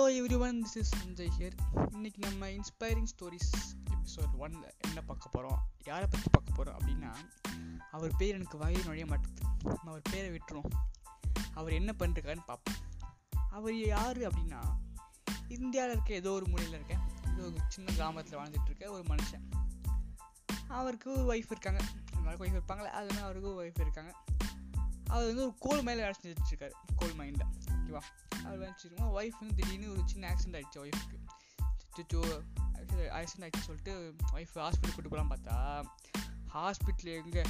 Everyone this is Sanjay here இன்றைக்கி நம்ம inspiring stories episode ஒன்ல என்ன பார்க்க போகிறோம் யாரை பற்றி பார்க்க போகிறோம் அப்படின்னா அவர் பேர் எனக்கு வாயில் நுழைய மாட்டேது நம்ம அவர் பேரை விட்டுரும் அவர் என்ன பண்ணிருக்காருன்னு பார்ப்போம். அவர் யார் அப்படின்னா இந்தியாவில் இருக்க ஏதோ ஒரு மூலையில் இருக்க ஏதோ ஒரு சின்ன கிராமத்தில் வாழ்ந்துட்டு இருக்க ஒரு மனுஷன். அவருக்கு ஒரு ஒய்ஃப் இருக்காங்க. எல்லாருக்கும் ஒய்ஃப் இருப்பாங்களே அது அவருக்கு ஒரு ஒய்ஃப் இருக்காங்க. அவர் வந்து ஒரு கோல் மைண்டில் வேலை செஞ்சுட்டு இருக்காரு. கோல் மைண்டில் ஓகேவா அவர் செஞ்சுருக்கோம் ஒய்ஃப் வந்து திடீர்னு ஒரு சின்ன ஆக்சிடென்ட் ஆகிடுச்சு ஒய்ஃப்க்கு சுச்சோ ஆக்சிடென்ட் ஆகிடுச்சு சொல்லிட்டு ஒய்ஃப் ஹாஸ்பிட்டல் கூட்டு போகலாம் பார்த்தா ஹாஸ்பிட்டல் எங்கே?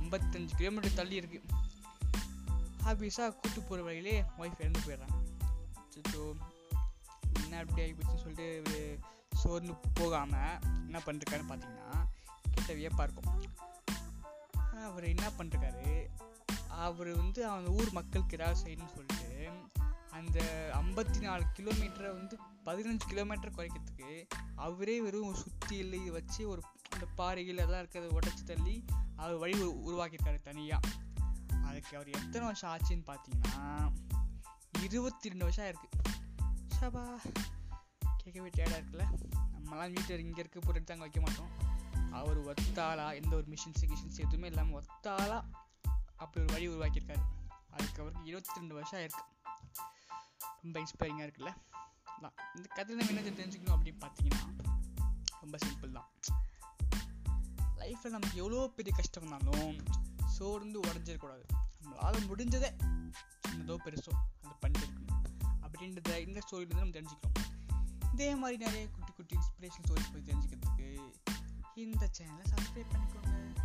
ஐம்பத்தஞ்சு கிலோமீட்டர் தள்ளி இருக்கு. ஆஃபீஸாக கூட்டு போகிற வழியிலே ஒய்ஃப் இறந்து போயிடுறாங்க. சுச்சோ என்ன அப்படி ஆகிப்போச்சுன்னு சொல்லிட்டு சோர்ந்து போகாமல் என்ன பண்ணிருக்காருன்னு பார்த்தீங்கன்னா கிட்ட வியப்பாக இருக்கும் அவர் என்ன பண்ணிருக்காரு? அவர் வந்து அந்த ஊர் மக்களுக்கு ஏதாவது செய்யணும்னு சொல்லிட்டு அந்த ஐம்பத்தி நாலு கிலோமீட்டரை வந்து பதினஞ்சு கிலோமீட்டர் குறைக்கிறதுக்கு அவரே வெறும் சுற்றி இல்லை இதை வச்சு ஒரு இந்த பாறைகள் அதெல்லாம் இருக்கிறத உடச்சி தள்ளி அவர் வழி உருவாக்கியிருக்காரு தனியாக அதுக்கு அவர் எத்தனை வருஷம் ஆச்சுன்னு பார்த்தீங்கன்னா இருபத்தி ரெண்டு வருஷம் ஆயிருக்கு. ஷபா கேட்கவே டேடாக இருக்குல்ல? நம்மளாம் வீட்டில் இங்கே இருக்க பொருள் தாங்க வைக்க மாட்டோம். அவர் ஒத்தாளா எந்த ஒரு மிஷின்ஸு கிஷின்ஸ் எதுவுமே இல்லாமல் ஒத்தாளா அப்படி ஒரு வழி உருவாக்கியிருக்காரு. அதுக்கு அவருக்கு இருபத்தி ரெண்டு வருஷம் ஆயிருக்கு. ரொம்ப இன்ஸ்பைரிங்காக இருக்குல்ல? தான் இந்த கதையில் நம்ம என்ன தெரிஞ்சுக்கணும் அப்படின்னு பார்த்தீங்கன்னா ரொம்ப சிம்பிள் தான். லைஃப்பில் நமக்கு எவ்வளோ பெரிய கஷ்டம் வந்தாலும் சோர்ந்து உடஞ்சிடக்கூடாது. நம்மளால் முடிஞ்சதே என்னதோ பெருசோ அதை பண்ணிருக்கணும் அப்படின்றத இந்த ஸ்டோரியிலேருந்து நம்ம தெரிஞ்சுக்கிறோம் இதே மாதிரி நிறைய குட்டி குட்டி இன்ஸ்பிரேஷன் ஸ்டோரிஸ் போய் தெரிஞ்சுக்கிறதுக்கு இந்த சேனலை சப்ஸ்கிரைப் பண்ணிக்கோங்க.